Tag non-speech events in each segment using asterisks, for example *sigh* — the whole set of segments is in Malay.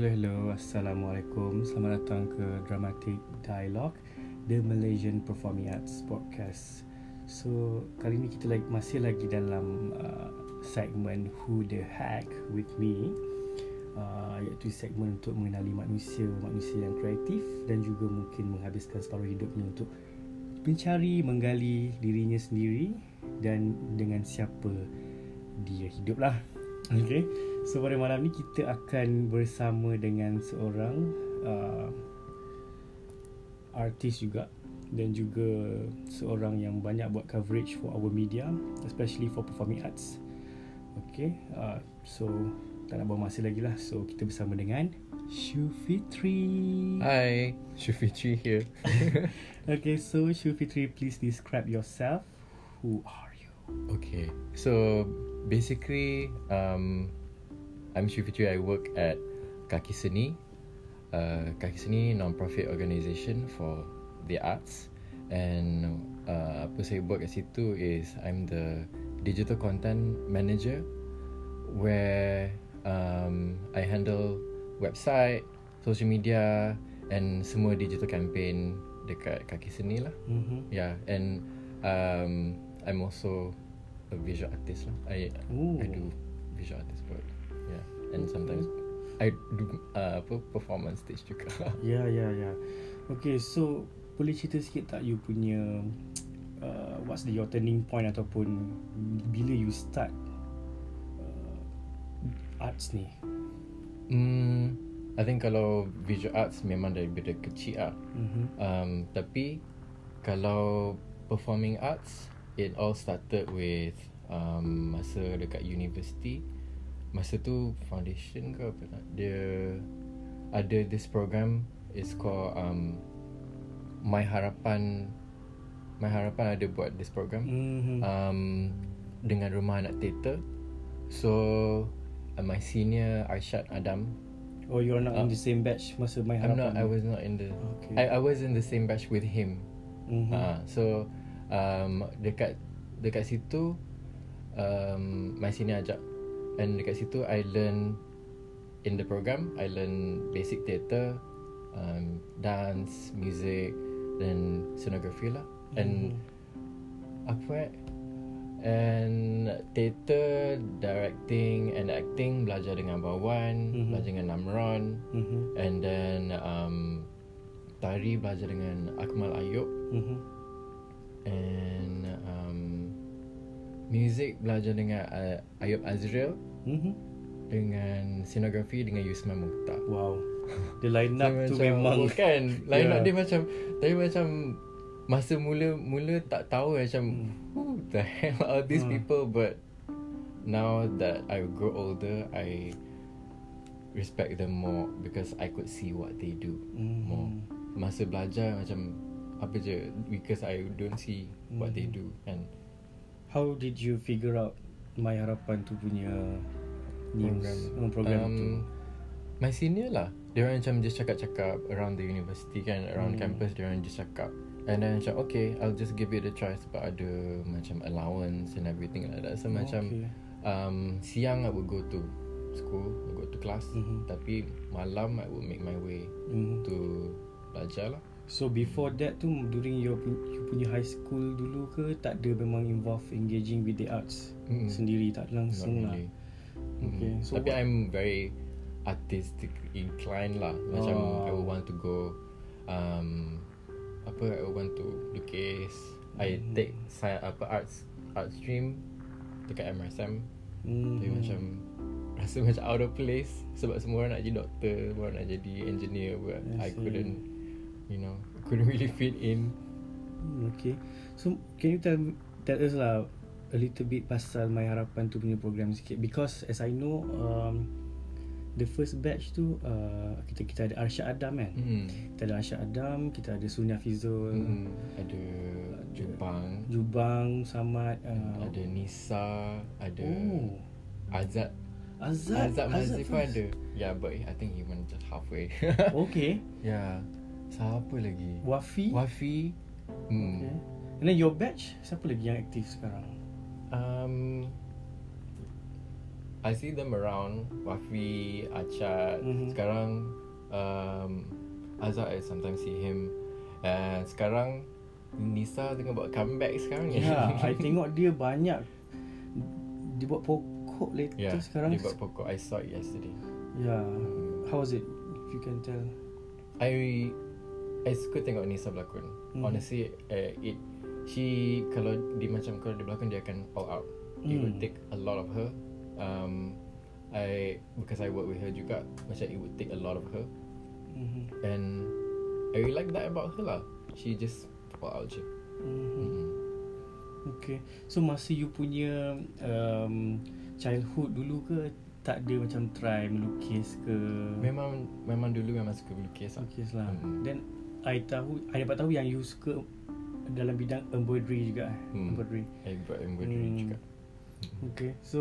Hello, hello. Assalamualaikum. Selamat datang ke Dramatic Dialogue, The Malaysian Performing Arts Podcast. So, kali ni kita lagi, masih lagi dalam uh, segmen Who the Hack with me. Uh, iaitu segmen untuk mengenali manusia, manusia yang kreatif dan juga mungkin menghabiskan separuh hidupnya untuk mencari, menggali dirinya sendiri dan dengan siapa dia hidup lah. *laughs* Okay. So pada malam ni kita akan bersama dengan seorang uh, artis juga dan juga seorang yang banyak buat coverage for our media especially for performing arts. Okay. Uh, so tak nak buang masa lagi lah. So kita bersama dengan Shu Fitri. Hi, Shufitri here. *laughs* Okay, so Shu Fitri, please describe yourself. Who are? Okay, so basically, um, I'm Shufitri. I work at Kaki Seni. Uh, Kaki Seni non-profit organisation for the arts, and uh, apa saya buat kat situ is I'm the digital content manager, where um, I handle website, social media, and semua digital campaign dekat Kaki Seni lah. Mm-hmm. Yeah, and um, I'm also a visual artist lah. I Ooh. I do visual artist work. Yeah, and sometimes I do uh, apa performance stage juga. *laughs* Ya, ya, ya. Okay, so boleh cerita sikit tak you punya uh, what's the your turning point ataupun bila you start uh, arts ni? Hmm, I think kalau visual arts memang daripada kecil lah. Mm-hmm. Um, tapi kalau performing arts, it all started with um, masa dekat university. Masa tu foundation ke apa nak? Dia ada this program is called um, My Harapan. My Harapan ada buat this program Mm-hmm. um, dengan rumah anak teater. So uh, my senior Arshad Adam oh, you're not in uh, the same batch masa my I'm harapan. not. I was not in the. Okay. I I was in the same batch with him. Mm-hmm. Uh, so um, dekat dekat situ um, my senior ajak and dekat situ I learn in the program I learn basic theatre, um, dance, music dan scenography lah and apa eh and theatre, directing and acting belajar dengan Bawan, Mhm. belajar dengan Namron Mm-hmm. and then um, tari belajar dengan Akmal Ayub Mm-hmm. And um, music belajar dengan uh, Ayub Azril Mm-hmm. dengan scenografi dengan Yusman Mukhtar. Wow. The line up tu macam- memang kan line Yeah. up dia macam tapi macam masa mula mula tak tahu macam Hmm. who the hell are these Hmm. people but now that I grow older I respect them more because I could see what they do more. Mhm. Masa belajar macam apa je because I don't see what they Mhm. do and How did you figure out My Harapan tu punya news Program. program, program um, tu? My senior lah Dia orang macam just cakap-cakap Around the university kan Around Hmm. campus Dia orang just cakap And then macam okay I'll just give it a try Sebab ada Macam allowance And everything like that So Oh, macam okay. um, Siang I would go to School I go to class Mhm. Tapi Malam I would make my way Mhm. To Belajar lah So before that tu during your you punya high school dulu ke tak ada memang involve engaging with the arts Mm-mm. sendiri tak Not langsung lah. really Okay, Mm. so Tapi what- I'm very artistic inclined lah. Macam Oh. I would want to go um apa I would want to lukis. I Hmm. take sci- apa arts art stream dekat MRSM. Hmm. Tapi macam rasa macam out of place sebab semua orang nak jadi doktor, semua orang nak jadi engineer but I I, couldn't you know, couldn't really fit in. Okay. So can you tell tell us lah a little bit pasal My Harapan tu punya program sikit because as I know um, the first batch tu uh, kita kita ada Arsyad Adam kan. Hmm. Kita ada Arsyad Adam, kita ada Sunya Fizul, Hmm. Ada Jubang, Jubang, Samad, uh, ada Nisa, ada oh, Azad Azad, Azad pun first. ada Yeah but I think he went just halfway Okay. *laughs* Yeah Siapa lagi Wafi. Wafi hmm. Okay. And then your batch siapa lagi yang aktif sekarang? um, I see them around Wafi, Achat Mhm. Sekarang um, Azhar I sometimes see him And sekarang Nisa tengah buat comeback sekarang Ya, *laughs* I tengok dia banyak dia buat pokok latest yeah, sekarang. Dia buat pokok I saw it yesterday Ya. How was it? If you can tell. I I suka tengok Nisa berlakon Hmm. Honestly uh, it She Kalau dia macam Kalau dia berlakon Dia akan all out It would Hmm. take a lot of her um, I Because I work with her juga Macam it would take a lot of her Mhm. And I really like that about her lah She just All out je Mhm. mm-hmm. Okay. So masa you punya um, childhood dulu ke tak ada macam try melukis ke? Memang Memang dulu memang suka melukis lah Lukis lah. Hmm. Then I tahu I dapat tahu yang you suka dalam bidang embroidery juga eh. Hmm. Embroidery. I buat embroidery Hmm. juga Okay. So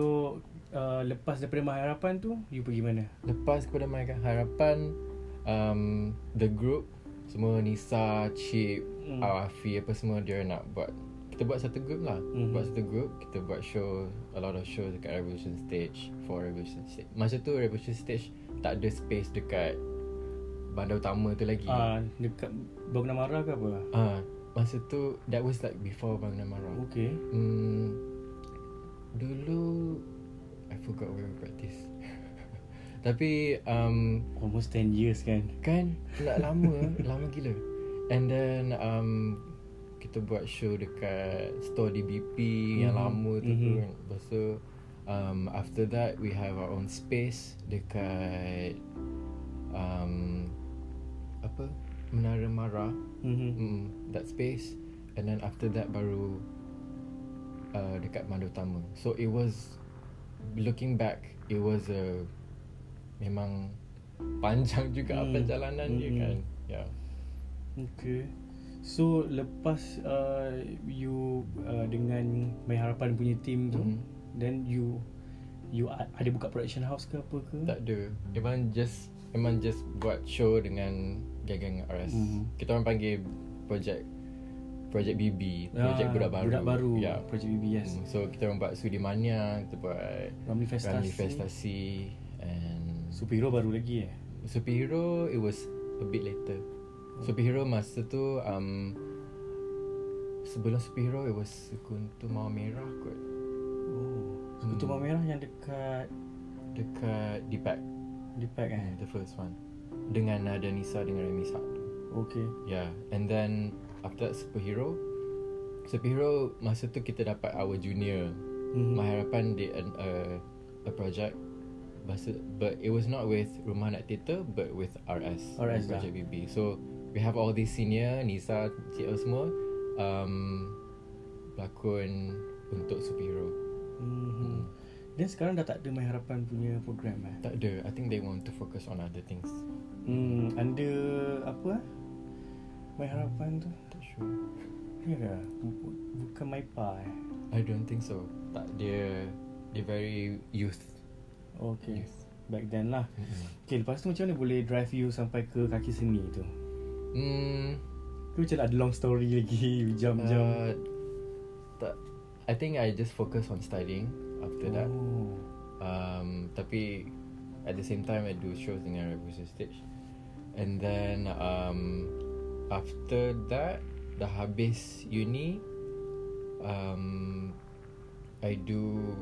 uh, lepas daripada My Harapan tu you pergi mana? Lepas kepada My Harapan um, The group Semua Nisa, Chip, Hmm. mm. Afi apa semua dia nak buat Kita buat satu group lah Mhm. Buat satu group Kita buat show A lot of show dekat Revolution Stage For Revolution Stage Masa tu Revolution Stage Tak ada space dekat Bandar utama tu lagi Ah uh, dekat Bangunan ke apa? Ah, Masa tu That was like before Bangunan Okay. Hmm, dulu I forgot where we practice. *laughs* Tapi um, Almost 10 years kan. kan nak lama, *laughs* lama gila. And then um, kita buat show dekat store DBP mm-hmm. yang lama tu Mhm. mm-hmm. kan. Lepas tu um, after that we have our own space dekat um, apa Menara Mara. Mhm. mm, that space and then after that baru uh, dekat Mandu Utama so it was looking back it was a memang panjang *laughs* juga Hmm. perjalanan dia Hmm. kan yeah Okay. So lepas uh, you uh, dengan My Harapan punya team tu, Mhm. then you you ada buka production house ke apa ke? tak ada memang just memang just buat show dengan geng-geng RS Mhm. kita orang panggil project project BB project Ah, budak baru Budak baru. yeah Project BB yes. Mm, so kita orang buat Sudi Mania kita buat Ramli Festasi. Ramli Festasi and Superhero baru lagi eh. Superhero it was a bit later. Superhero masa tu um sebelum superhero it was Sekuntu Mawar Merah kot Oh. Sekutu Hmm. hmm. Merah yang dekat dekat Deepak Deepak eh. the first one dengan Nada Nisa dengan Remy Sak. Okay. Yeah, and then after that superhero superhero masa tu kita dapat our junior. Mhm. My Harapan did an, uh, a project Masa, but it was not with Rumah Anak Theatre but with RS RS Project BB so we have all these senior Nisa CL semua um, berlakon untuk superhero Mhm. Then sekarang dah tak ada My Harapan punya program eh. tak ada I think they want to focus on other things Hmm, under apa? eh? My Harapan tu. tak sure Ya ke? Bu- Bukan MyPa eh. I don't think so tak dia dia very youth Okay. youth Back then lah. mm-hmm. Okay, lepas tu macam mana boleh drive you sampai ke kaki seni tu? hmm, Tu macam ada long story lagi, *laughs* jam-jam. uh, tak I think I just focus on studying after that Oh. um, Tapi At the same time I do shows dengan Revolution Stage And then um, After that Dah habis uni um, I do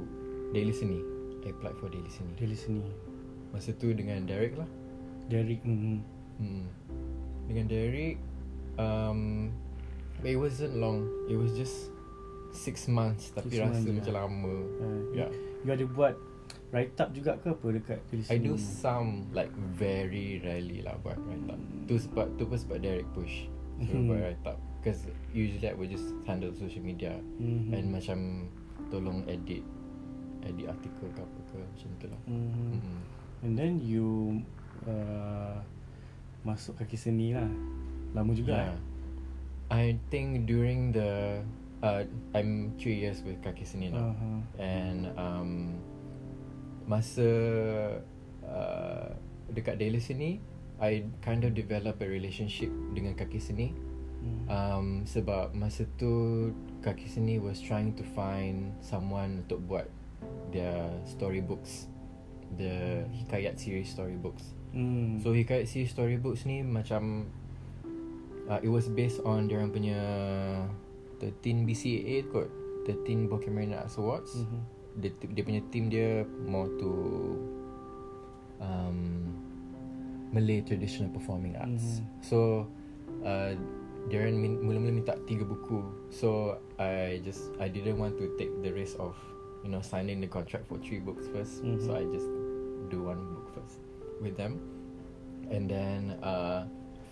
Daily Seni I applied for Daily Seni Dari seni. Masa tu dengan Derek lah Derek hmm. hmm. Dengan Derek um, But it wasn't long It was just Six months Tapi Six rasa months, macam yeah. lama Uh, Yeah You ada buat write up juga ke apa dekat dari I do some like very rarely lah buat write up. Tu sebab tu pun sebab Derek push. So Hmm. buat write up because usually I will just handle social media Mhm. and macam tolong edit edit artikel ke apa ke macam tu lah. Mhm. Mm-hmm. And then you uh, masuk kaki seni lah. Lama juga. Yeah. Yeah. I think during the uh, I'm three years with Kaki Seni now. Uh-huh. And um, masa uh, dekat Daily Seni, I kind of develop a relationship dengan Kaki Seni. Hmm. Um, sebab masa tu Kaki Seni was trying to find someone untuk buat their storybooks, the hikayat series storybooks. Hmm. So hikayat series storybooks ni macam uh, it was based on dia orang punya 13 BCAA kot, 13 Pokemon Arts Awards. Mhm. Dia, dia punya team dia more to um, Malay traditional performing arts. Mhm. So uh, dia orang min- mula-mula minta tiga buku. So I just I didn't want to take the risk of you know signing the contract for three books 1st Mhm. So I just do one book first with them, and then uh,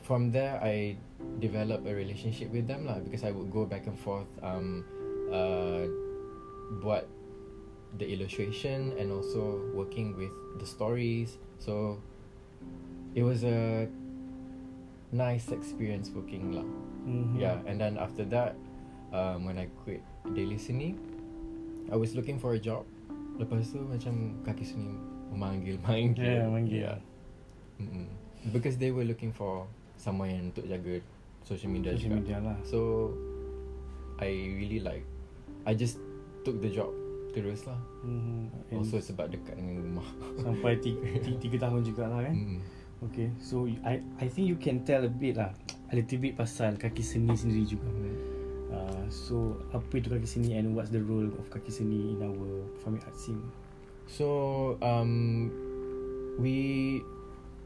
from there I developed a relationship with them lah because I would go back and forth um, uh, buat the illustration and also working with the stories. So it was a nice experience working lah. Mhm. Yeah, and then after that, um, when I quit Daily Seni, I was looking for a job. Lepas tu macam kaki seni memanggil-manggil. Yeah, manggil. Yeah. Mm-mm. Because they were looking for someone yang untuk jaga social media Social juga. media lah. So I really like I just took the job terus lah. Mhm. And Also sebab dekat dengan rumah. *laughs* sampai tiga, tiga, tiga tahun juga lah kan. Mm. Okay, so I I think you can tell a bit lah, a little bit pasal kaki seni sendiri juga. Uh, so apa itu kaki seni and what's the role of kaki seni in our performing arts scene? So um, we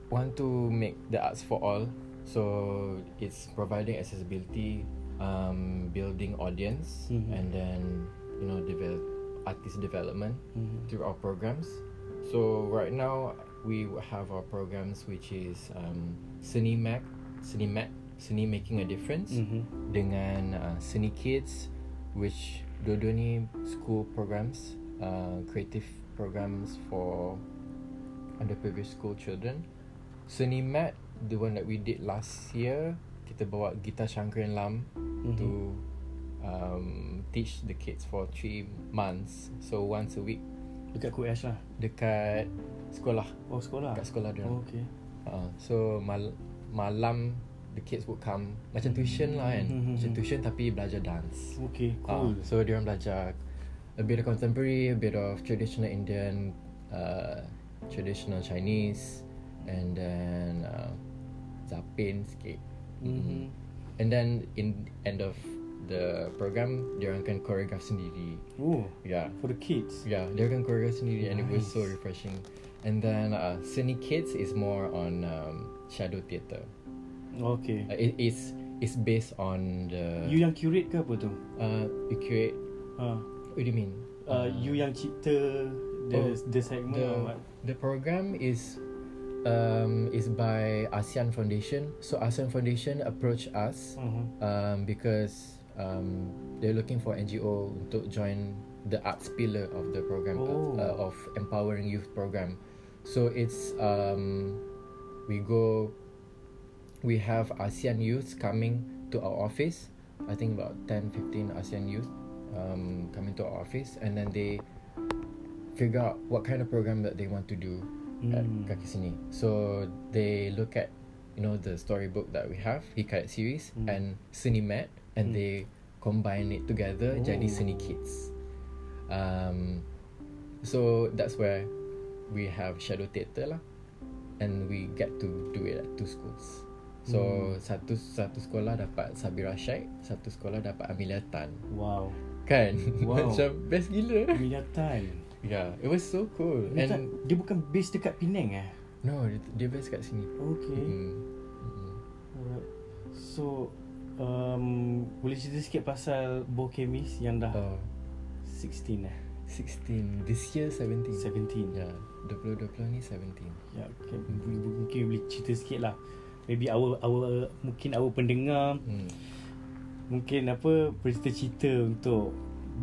want to make the arts for all. So it's providing accessibility, um, building audience, Mhm. and then you know develop artist development Mhm. through our programs. So right now we have our programs which is um, Seni Mac, Seni Mac, Seni Making a Difference Mhm. dengan uh, Seni Kids which dua-dua ni school programs uh, creative programs for underprivileged school children Seni Mat the one that we did last year kita bawa Gita Shankran Lam Mhm. to um, teach the kids for three months so once a week Dekat Ash lah. dekat sekolah Oh sekolah. dekat sekolah dia Oh, okay. Uh, so mal malam the kids would come macam tuition lah kan. Mhm. Macam tuition tapi belajar dance. Okay, Uh, cool. so dia orang belajar a bit of contemporary, a bit of traditional Indian, uh, traditional Chinese and then uh, Zapin sikit. Mhm. And then in end of the program dia orang akan choreograph sendiri. Oh, Yeah. for the kids. Yeah, dia akan choreograph sendiri and it was so Nice. refreshing. And then uh, Seni Kids is more on um, shadow theatre. Okay. Uh, it is it's based on the You yang curate ke apa tu? uh you create Ha. what do you mean? Uh, you yang cipta the Oh, the segment the or what? the program is um is by ASEAN Foundation. So ASEAN Foundation approached us Uh-huh. um because um they're looking for NGO to join the arts pillar of the program Oh. uh, of empowering youth program. So it's um we go we have ASEAN youths coming to our office. I think about 10 15 ASEAN youth um coming to our office and then they figure out what kind of program that they want to do Hmm. Kaki Seni. So they look at you know the storybook that we have, Hikayat series Hmm. and Seni and Hmm. they combine it together jadi Oh. Seni Kids. Um, so that's where we have Shadow Theatre lah, and we get to do it at two schools. So Hmm. satu satu sekolah dapat Sabira Shaik, satu sekolah dapat Amelia Tan. Wow. Kan? Wow. *laughs* Macam best gila. Minatan. Yeah, it was so cool. Minatan, And dia bukan base dekat Penang eh? no, dia, dia best kat sini. Okay. Mm. Mm. Alright. So um, boleh cerita sikit pasal Bokemis yang dah Oh, 16 eh? 16 this year 17. 17. Yeah, 2020 ni 17. Ya, okay. mungkin, mungkin boleh cerita sikit lah. Maybe our our mungkin our pendengar Hmm. mungkin apa bercita-cita untuk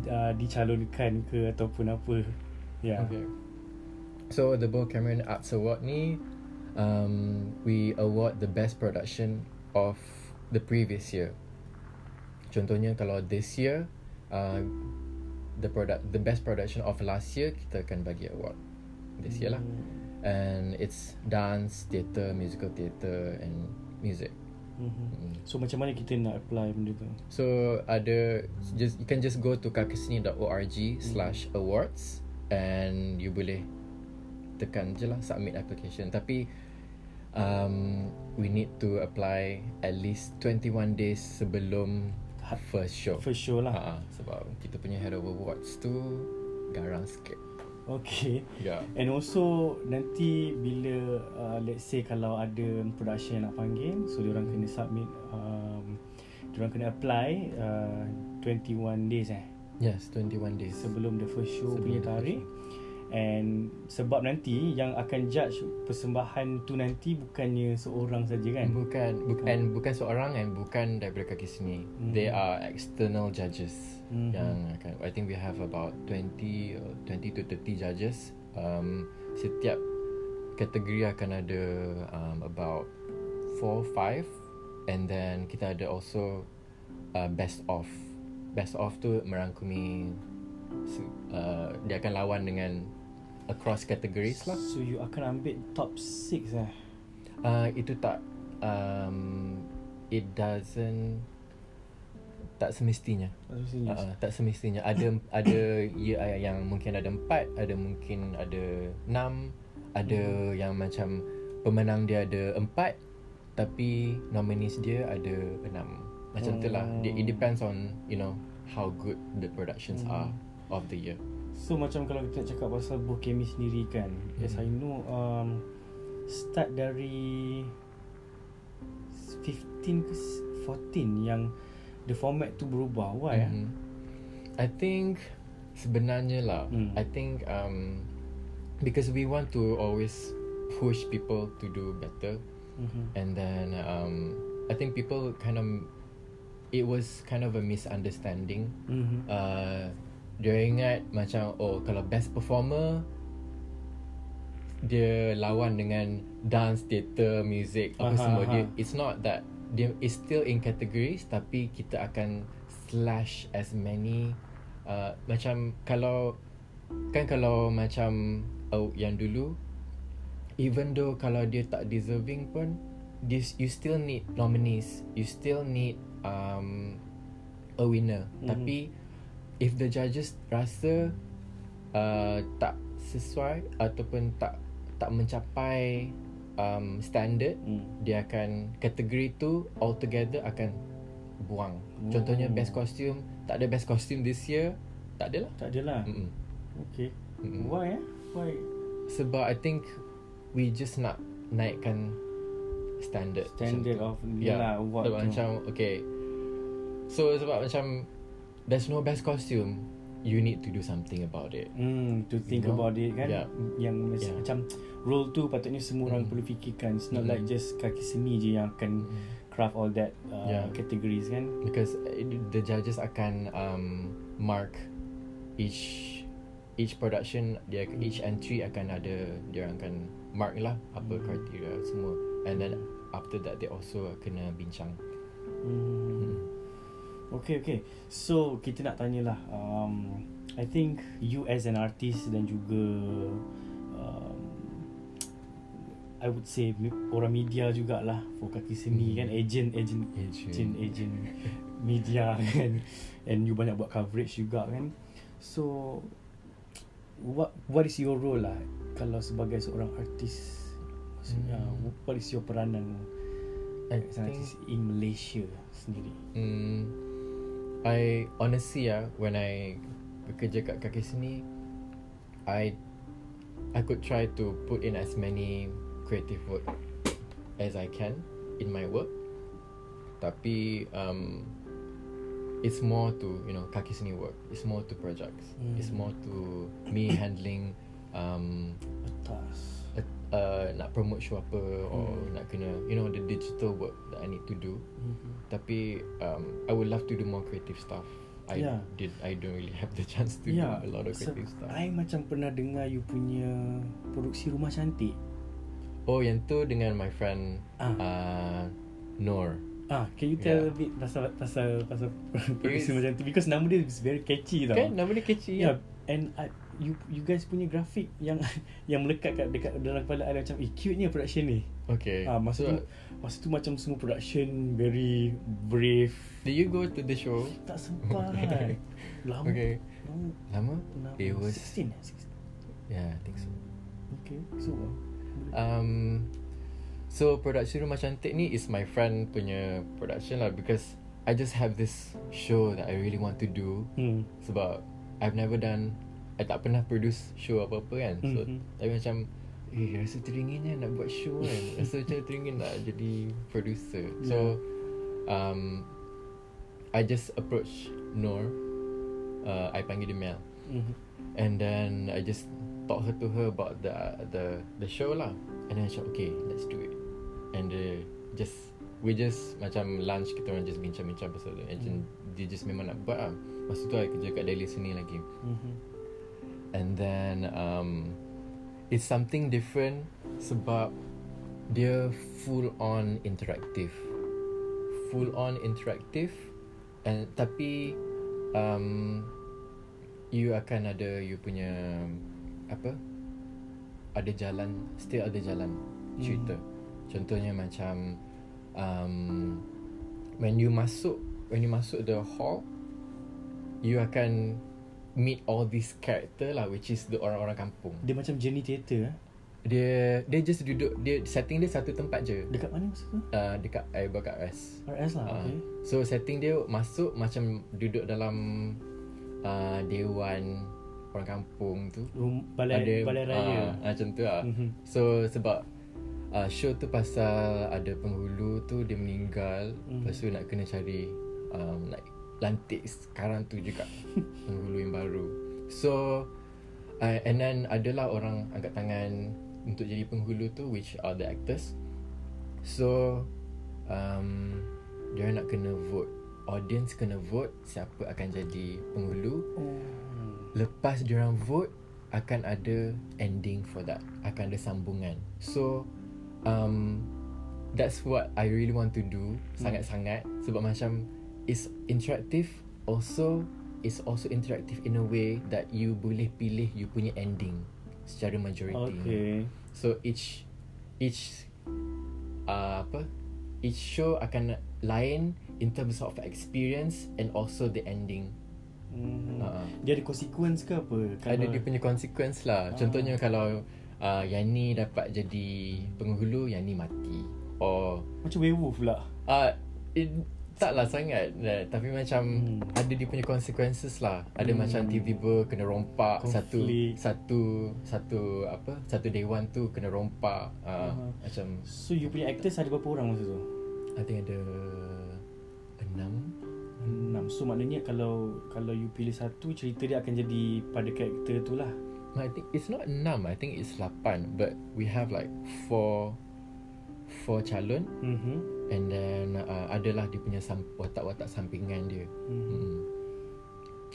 uh, dicalonkan ke ataupun apa. Ya. Okay. So the Bo Cameron Arts Award ni um, we award the best production of the previous year. Contohnya kalau this year uh, the product the best production of last year kita akan bagi award this year lah. And it's dance, theatre, musical theatre and music. Mhm. Mm. So macam mana kita nak apply benda tu? So ada just you can just go to kakisni.org slash awards and you boleh tekan je lah submit application tapi um, we need to apply at least 21 days sebelum first show First show lah. Ha, sebab kita punya head over awards tu garang sikit Okay. yeah. And also nanti bila uh, let's say kalau ada production yang nak panggil, so diorang kena submit, um, diorang kena apply uh, 21 days eh yes 21 days sebelum the first show Sebelum punya tarikh. And sebab nanti yang akan judge persembahan tu nanti bukannya seorang saja kan? Bukan, bukan bukan seorang and bukan daripada kaki sini. Mhm. They are external judges Mhm. yang akan. I think we have about 20 or 20 to 30 judges. Um, setiap kategori akan ada um, about 4 5 and then kita ada also uh, best of. Best of tu merangkumi uh, dia akan lawan dengan across categories lah. So you akan ambil top 6 eh? Uh, itu tak um, it doesn't tak semestinya. Maksudnya Uh, tak semestinya. Ada ada ya yang mungkin ada empat, ada mungkin ada enam, ada yang macam pemenang dia ada empat, tapi nominees dia ada enam. Macam tu lah. It, it depends on you know how good the productions Hmm. are of the year. So macam kalau kita cakap pasal Bokemi sendiri kan As I know um, Start dari 15 ke 14 yang The format tu berubah Why mm-hmm. Mhm. I think sebenarnya lah. Hmm. I think um, because we want to always push people to do better, mm-hmm. and then um, I think people kind of it was kind of a misunderstanding. Mm-hmm. Uh, dia ingat macam oh kalau best performer dia lawan dengan dance, theatre, music apa Aha, semua dia it's not that dia is still in categories tapi kita akan slash as many uh, macam kalau kan kalau macam oh, yang dulu even though kalau dia tak deserving pun this you still need nominees you still need um, a winner Mhm. mm-hmm. tapi if the judges rasa uh, tak sesuai ataupun tak tak mencapai um, standard Mm. dia akan kategori tu altogether akan buang. Oh. Contohnya best costume, tak ada best costume this year, tak ada lah. Tak adalah Mm-mm. Okay Mm-mm. Why eh Why Sebab I think we just nak naikkan standard. Standard of yeah. Yalah award sebab tu macam okay. So sebab macam there's no best costume, you need to do something about it. Hmm, to think You know? about it kan Yeah. Yang Yeah. macam Role tu patutnya semua orang Mm. perlu fikirkan It's not Mm. like just kaki seni je yang akan craft all that uh, Yeah. categories kan because uh, the judges akan um, mark each each production dia Hmm. each entry akan ada dia akan mark lah apa Hmm. kriteria semua and then after that they also kena bincang. Hmm. Okay okay. So kita nak tanyalah um, I think you as an artist dan juga um, I would say orang media jugalah for kaki seni Hmm. kan? Agent agent agent. agent media *laughs* kan? And you banyak buat coverage juga kan? So what what is your role lah kalau sebagai seorang artis Hmm. what is your peranan I think in Malaysia sendiri? Mm, I honestly ah when I bekerja kat kaki seni I I could try to put in as many creative work as I can in my work. Tapi um, it's more to you know kaki seni work. It's more to projects. Hmm. it's more to me handling um, atas uh, nak promote show apa or Hmm. nak kena you know the digital work that I need to do mm-hmm. tapi um, I would love to do more creative stuff I Yeah. did I don't really have the *laughs* chance to Ya, do a lot of creative stuff I macam pernah dengar you punya produksi rumah cantik. oh yang tu dengan my friend Ah. uh, Nur Ah, can you tell Yeah. a bit pasal pasal pasal produksi rumah cantik because nama dia is very catchy tau. kan nama dia kecil Yeah, and I, you you guys punya grafik yang *laughs* yang melekat kat dekat dalam kepala I macam eh cute ni production ni. okay Ah, masa so, tu masa tu macam semua production very brave. did you go to the show Tak sempat. *laughs* Lama. okay Lama. lama lama. It was 16 eh? 16. Yeah, I think so. Okay. So uh, Um, so production Rumah Cantik ni is my friend punya production lah because I just have this show that I really want to do hmm. sebab I've never done I tak pernah produce show apa-apa kan so Mhm. tapi macam eh rasa teringinnya nak buat show kan *laughs* rasa macam teringin nak jadi producer so um I just approach Nur uh, I panggil dia Mel Mhm. And then I just talk her to her about the the the show lah. And then she okay, let's do it. And uh, just we just macam lunch kita orang just bincang-bincang pasal tu. And Hmm. dia just memang nak buat lah. Masa tu I kerja kat Daily sini lagi. Mhm. And then um, it's something different sebab dia full on interactive. Full on interactive and tapi um, you akan ada you punya apa? Ada jalan, still ada jalan cerita. Contohnya macam um, when you masuk when you masuk the hall you akan meet all these character lah which is the orang-orang kampung. Dia macam journey theater eh? Dia dia just duduk dia setting dia satu tempat je. Dekat mana masa tu? Uh, dekat I kat RS. RS lah, Ah, okay. So setting dia masuk macam duduk dalam uh, dewan orang kampung tu. Rum, balai, balai raya. ah, macam tu lah. Mhm. So sebab uh, show tu pasal ada penghulu tu dia meninggal, Mhm. lepas tu nak kena cari um, like lantik sekarang tu juga *laughs* penghulu yang baru. So uh, and then adalah orang angkat tangan untuk jadi penghulu tu which are the actors. So um, dia nak kena vote. Audience kena vote siapa akan jadi penghulu Oh. Lepas diorang vote Akan ada ending for that Akan ada sambungan So um, That's what I really want to do Sangat-sangat Sebab macam It's interactive Also It's also interactive in a way That you boleh pilih You punya ending Secara majority Okay. So each Each uh, Apa Each show akan lain In terms of experience And also the ending Mhm. uh, Dia ada consequence ke apa? ada dia punya consequence lah. Contohnya kalau uh, yang ni dapat jadi penghulu, yang ni mati. Or Macam werewolf pula. uh, it, taklah sangat uh, tapi macam Hmm. hmm. ada dia punya consequences lah. Ada Hmm. hmm. macam tiba-tiba kena rompak satu Konflik. satu satu apa? Satu dewan tu kena rompak. Uh, Aha. macam So you punya actors ada berapa orang masa tu? I think ada enam. Enam. So maknanya kalau kalau you pilih satu cerita dia akan jadi pada karakter tu lah. I think it's not enam. I think it's lapan. But we have like four four calon. Mhm. And then uh, adalah dia punya sam- watak-watak sampingan dia. Hmm.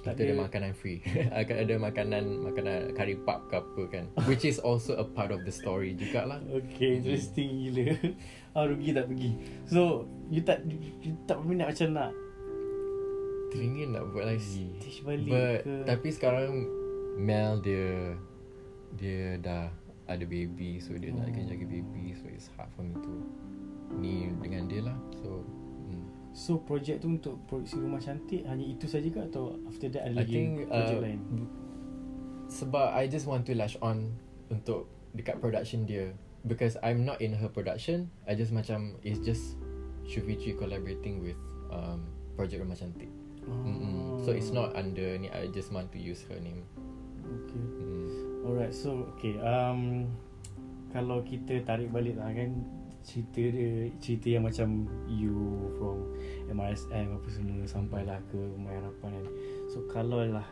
Tak Kita ada ada- makanan free. *laughs* Akan ada makanan makanan kari pap ke apa kan. *laughs* Which is also a part of the story jugalah. Okay, interesting gila. *laughs* Ah rugi tak pergi. So you tak you, you tak berminat macam nak Teringin nak buat lagi. stage balik But ke? tapi sekarang Mel dia dia dah ada baby so dia nak kena jaga baby so it's hard for me to ni dengan dia lah. So hmm. So projek tu untuk produksi rumah cantik hanya itu saja ke atau after that ada I lagi think projek uh, lain? b- sebab I just want to lash on untuk dekat production dia because I'm not in her production. I just macam it's just Shufitri collaborating with um, project Rumah Cantik. Mm-mm. So it's not under ni. I just want to use her name. Okay. Mm. Alright, so okay. Um, kalau kita tarik balik lah kan cerita dia cerita yang macam you from MRSM apa semua sampailah ke Rumah Harapan kan. So kalau lah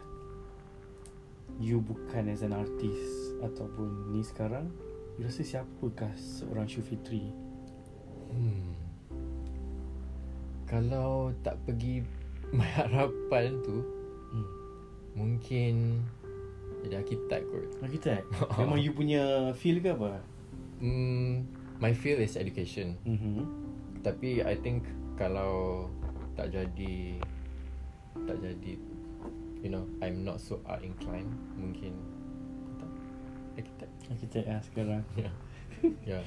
you bukan as an artist ataupun ni sekarang, you rasa siapakah seorang Syufitri? Hmm. Kalau tak pergi *laughs* My Harapan tu Hmm. mungkin jadi arkitek kot. Arkitek? *laughs* Memang you punya feel ke apa? Hmm, my field is education. Mhm. Tapi I think kalau tak jadi tak jadi you know I'm not so art inclined mungkin tak architect. Arkitek lah sekarang. *laughs* Yeah. yeah.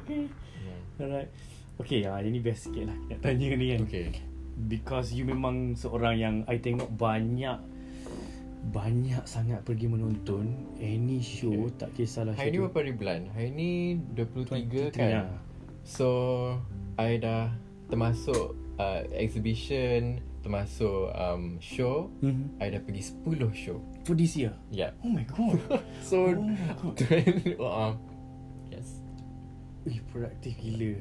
Okay. *laughs* yeah. Alright. Okay, ah, ini best sikit lah nak tanya ni kan. Okay. Because you memang seorang yang I tengok banyak banyak sangat pergi menonton any show Okay. tak kisahlah Hari ni berapa hari bulan? Hari ni 23 23, kan? ya. So I dah termasuk uh, exhibition Termasuk um, show. Mm-hmm. I dah pergi 10 show. For this year? Yeah oh my god. *laughs* So oh my god. uh, *laughs* Yes. Ih, produktif gila.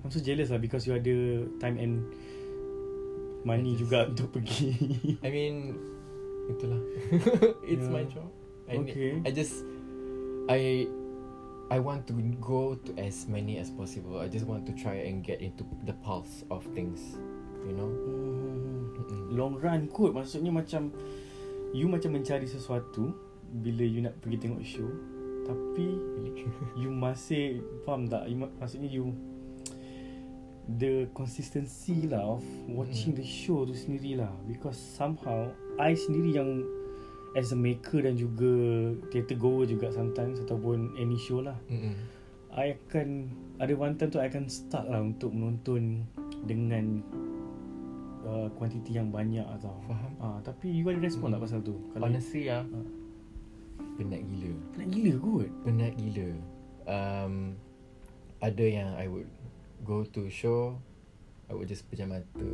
I'm so jealous lah because you ada time and money just- juga untuk pergi. I mean Itulah *laughs* It's Yeah. my job I, need- Okay. I just I I want to go to as many as possible I just want to try and get into the pulse of things You know. Mm-mm. long run kot maksudnya macam you macam mencari sesuatu bila you nak pergi tengok show tapi you masih faham tak you, ma- maksudnya you the consistency lah of watching Mm. the show tu sendiri lah because somehow I sendiri yang as a maker dan juga theatre goer juga sometimes ataupun any show lah Mm-mm. I akan ada one time tu I akan start lah untuk menonton dengan uh, kuantiti yang banyak tau. Faham Ah, tapi you ada respon Hmm. tak pasal tu? Honestly ah Ah. Penat gila nak gila kot. Penat gila um, Ada yang I would Go to show I would just pejam mata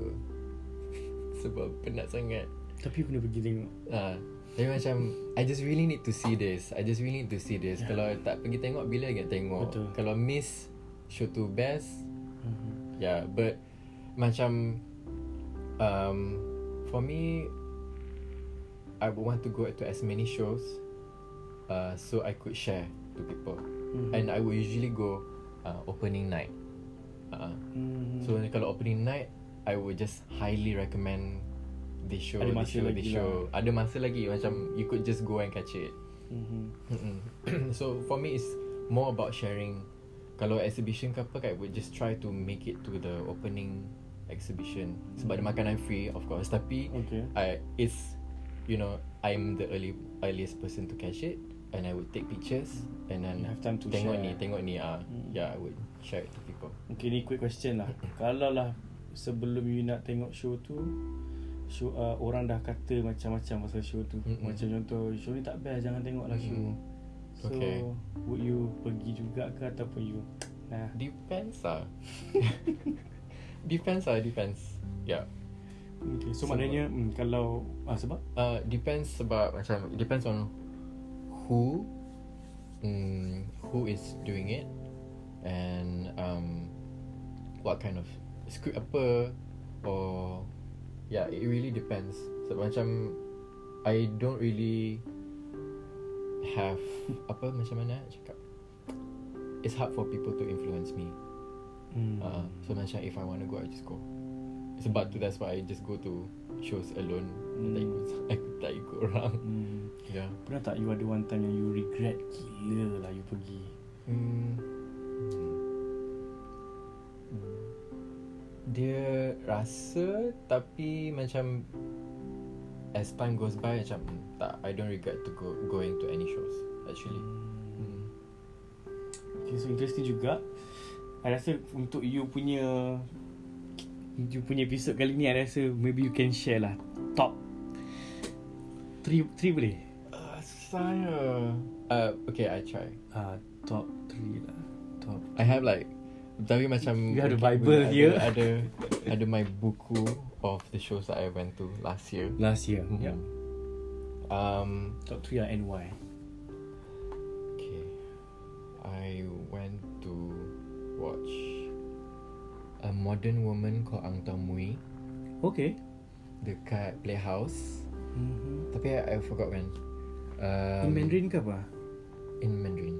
*laughs* Sebab penat sangat Tapi aku kena pergi tengok. Ah, Tapi macam I just really need to see this I just really need to see this Yeah. Kalau tak pergi tengok Bila lagi nak tengok Betul. Kalau miss Show tu best Mhm. Yeah but Macam um, For me I would want to go to as many shows uh, So I could share to people Mhm. And I would usually go uh, Opening night uh, Mhm. So kalau opening night I would just highly recommend This show Ada masa show lagi lah. show Ada masa lagi Macam You could just go and catch it Mhm. Mm-mm. *clears throat* So for me it's More about sharing Kalau exhibition ke apa kan I would just try to make it to the opening exhibition Sebab ada makanan free of course Tapi Okay. I it's You know I'm the early earliest person to catch it And I would take pictures And then You have time to Tengok share. ni Tengok ni ah, Hmm. Yeah I would share it to people Okay ni quick question lah. *clears throat* Kalau lah sebelum you nak tengok show tu show uh, orang dah kata macam-macam pasal show tu. Mm-mm. Macam contoh show ni tak best jangan tengok lah show. So Okay. would you pergi juga ke ataupun you nah Depends lah *laughs* Depends lah Depends Yeah Okay, so, So- maknanya hmm, kalau ah sebab uh, Depends sebab Macam depends on Who mm, Who is doing it And um, What kind of Script apa Or Yeah it really depends. Sebab macam I don't really Have Apa macam mana nak cakap? It's hard for people to influence me. Hmm, uh, So macam if I want to go I just go. Sebab tu that's why I just go to Shows alone. Hmm. Tak ikut Aku tak ikut orang. Hmm, Yeah pernah tak you ada one time yang you regret gila lah you pergi? Hmm. Dia rasa tapi macam as time goes by macam tak I don't regret to go going to any shows actually. Hmm. Okay, so interesting juga. I rasa untuk you punya you punya episode kali ni I rasa maybe you can share lah top 3 3 boleh? Uh, saya uh, okay I try. Uh, top 3 lah. Top. I have like tapi macam You have the Bible ada, here. Ada ada my buku of the shows that I went to last year. Last year. Mhm. Yeah. Um Top 3 lah and why? Okay. I went to watch a modern woman called Ang Tau Mui Okay. dekat Playhouse. Mm-hmm. Tapi I, I forgot when. Um, In Mandarin ke apa? In Mandarin.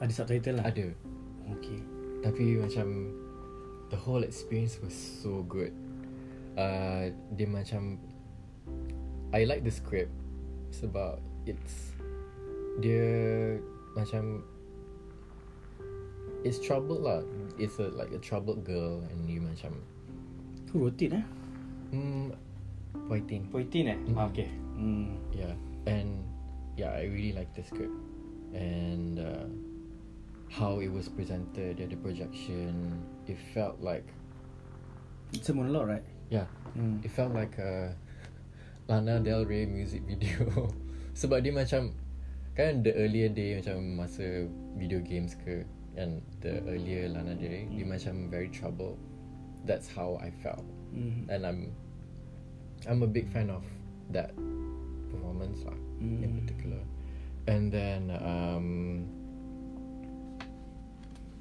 Ada subtitle lah. Ada. Okay. Tapi macam the whole experience was so good. Uh, dia macam I like the script sebab it's dia macam it's troubled lah. It's a like a troubled girl and you macam Tu rotate eh? hmm poitin. Poitin eh? Mm. Ah, okay. Hmm. Yeah, and yeah, I really like the script and uh, how it was presented. Yeah, the projection. It felt like It's a monologue right? yeah, Hmm. it felt like a Lana Del Rey music video *laughs* sebab dia macam kan the earlier day macam masa video games ke and the earlier Lana Del Rey dia macam very troubled. that's how I felt Mm. and I'm I'm a big fan of that performance lah in Mm. particular and then um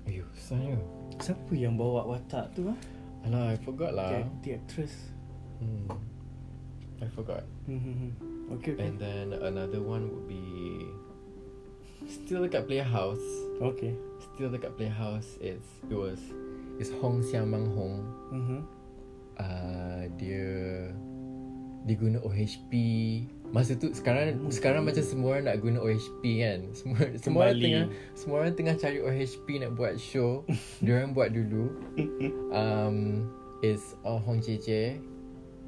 Ayuh, saya Siapa yang bawa watak tu ah? Alah, I forgot lah. The, the actress. Hmm. I forgot. Hmm. Okay, okay. And then another one would be still dekat Playhouse. okay. Still dekat Playhouse. It's it was it's Hong Xiang Mang Hong. Mhm. Uh, dia dia guna OHP. Masa tu sekarang sekarang macam semua orang nak guna OHP kan. *laughs* Semua semua orang Kembali. tengah semua orang tengah cari OHP nak buat show. *laughs* dia orang buat dulu. Um is uh, Hong Jie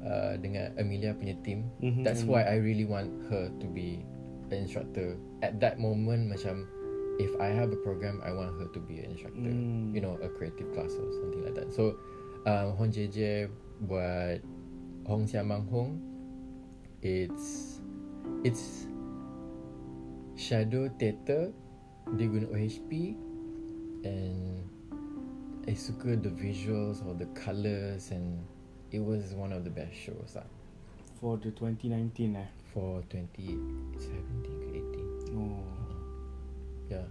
uh, dengan Amelia punya team. Mhm. That's why I really want her to be an instructor. At that moment macam if I have a program I want her to be an instructor. Mm. You know, a creative class or something like that. So um, Hong Jie buat Hong Xiang Mang Hong. It's it's shadow theatre dia guna OHP and I suka the visuals or the colours and it was one of the best shows lah For the 2019 eh. for 2017 ke 18 Oh. yeah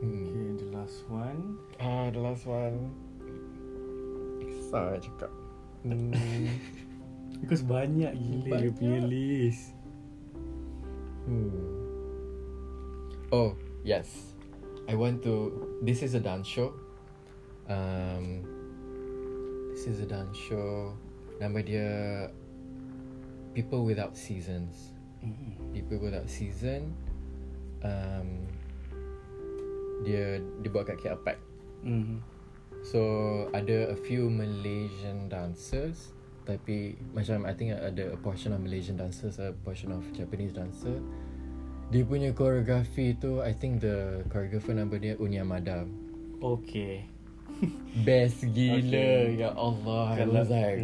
hmm. Okay, the last one. ah the last one nak cakap hmm. *laughs* Because banyak gila dia Banyak. punya list. Hmm. Oh, yes. I want to. This is a dance show. Um, this is a dance show. Nama dia People Without Seasons. Mhm. People Without Season. Um, dia dia buat kat KL Pack. Mhm. So ada a few Malaysian dancers tapi macam I think ada a portion of Malaysian dancers, a portion of Japanese dancer. Dia punya choreography tu I think the choreographer nama dia Unyamada. Okay. *laughs* Best gila Okay. ya Allah. I was like.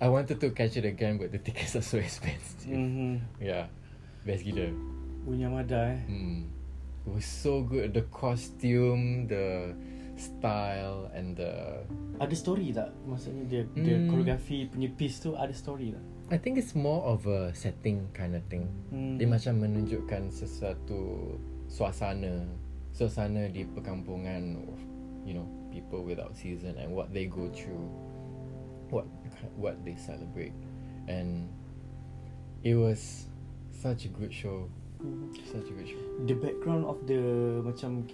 I wanted to catch it again but the tickets are so expensive. Mhm. Yeah. Best gila. Unyamada eh. Hmm. It was so good the costume, the style and the Ada story tak? Maksudnya dia dia Hmm. koreografi punya piece tu ada story tak? I think it's more of a setting kind of thing. Hmm. Dia macam menunjukkan sesuatu suasana, suasana di perkampungan of, you know, people without season and what they go through, what what they celebrate, and it was such a good show, Mhm. such a good show. the background of the macam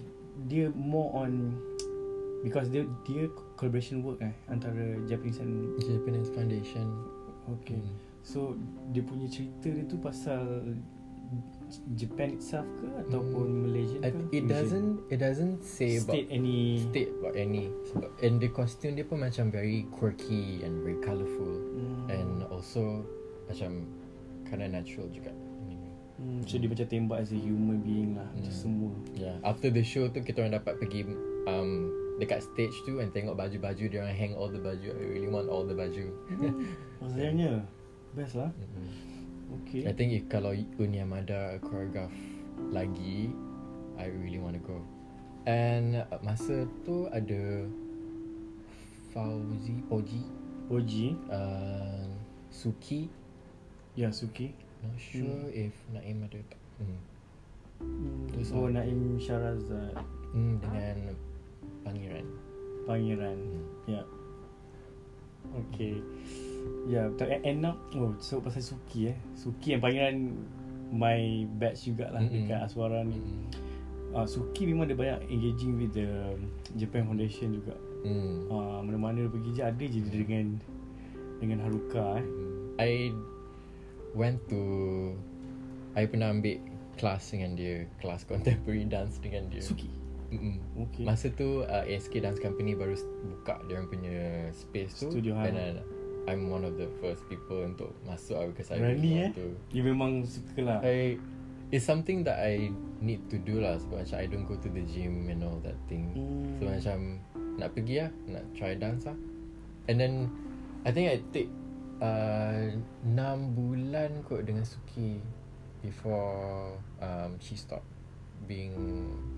dia more on because dia dia collaboration work eh antara Japanese and Japanese Foundation. okay. Mm. So dia punya cerita dia tu pasal Japan itself ke ataupun Malaysia I, ke? it Malaysia. doesn't it doesn't say about state any state about any sebab and the costume dia pun macam very quirky and very colourful Hmm. and also macam kind of natural juga. Hmm, so dia macam tembak as a human being lah Macam Hmm. semua Yeah, after the show tu kita orang dapat pergi um, dekat stage tu and tengok baju-baju dia orang hang all the baju. I really want all the baju. Maksudnya Best lah Mhm. Okay I think if kalau Unyamada choreograph lagi, I really want to go. And masa tu ada Fauzi, Oji, Oji uh, Suki. Ya Suki Not sure if Naim ada tak. Hmm. hmm. Tu Oh. Naim Syarazad Hmm, dengan Pangeran. Pangeran. Hmm. Ya. Okay. Ya betul. And- End up Oh so pasal Suki eh. Suki yang panggil My batch jugalah mm-hmm. Dekat Aswara ni. Hmm. uh, Suki memang dia banyak engaging with the Japan Foundation juga. Hmm. uh, Mana-mana dia pergi je Ada je dia dengan Dengan Haruka eh. I went to I pernah ambil kelas dengan dia Kelas *laughs* contemporary dance dengan dia. Suki Mm-mm. Okay Masa tu uh, ASK Dance Company baru buka dia orang punya space tu Studio And hang. then I'm one of the first people untuk masuk lah Because I really eh? to Dia memang suka lah I It's something that I need to do lah Sebab macam I don't go to the gym and all that thing Hmm. So macam Nak pergi lah Nak try dance lah And then I think I take uh, 6 bulan kot dengan Suki before um, she stopped being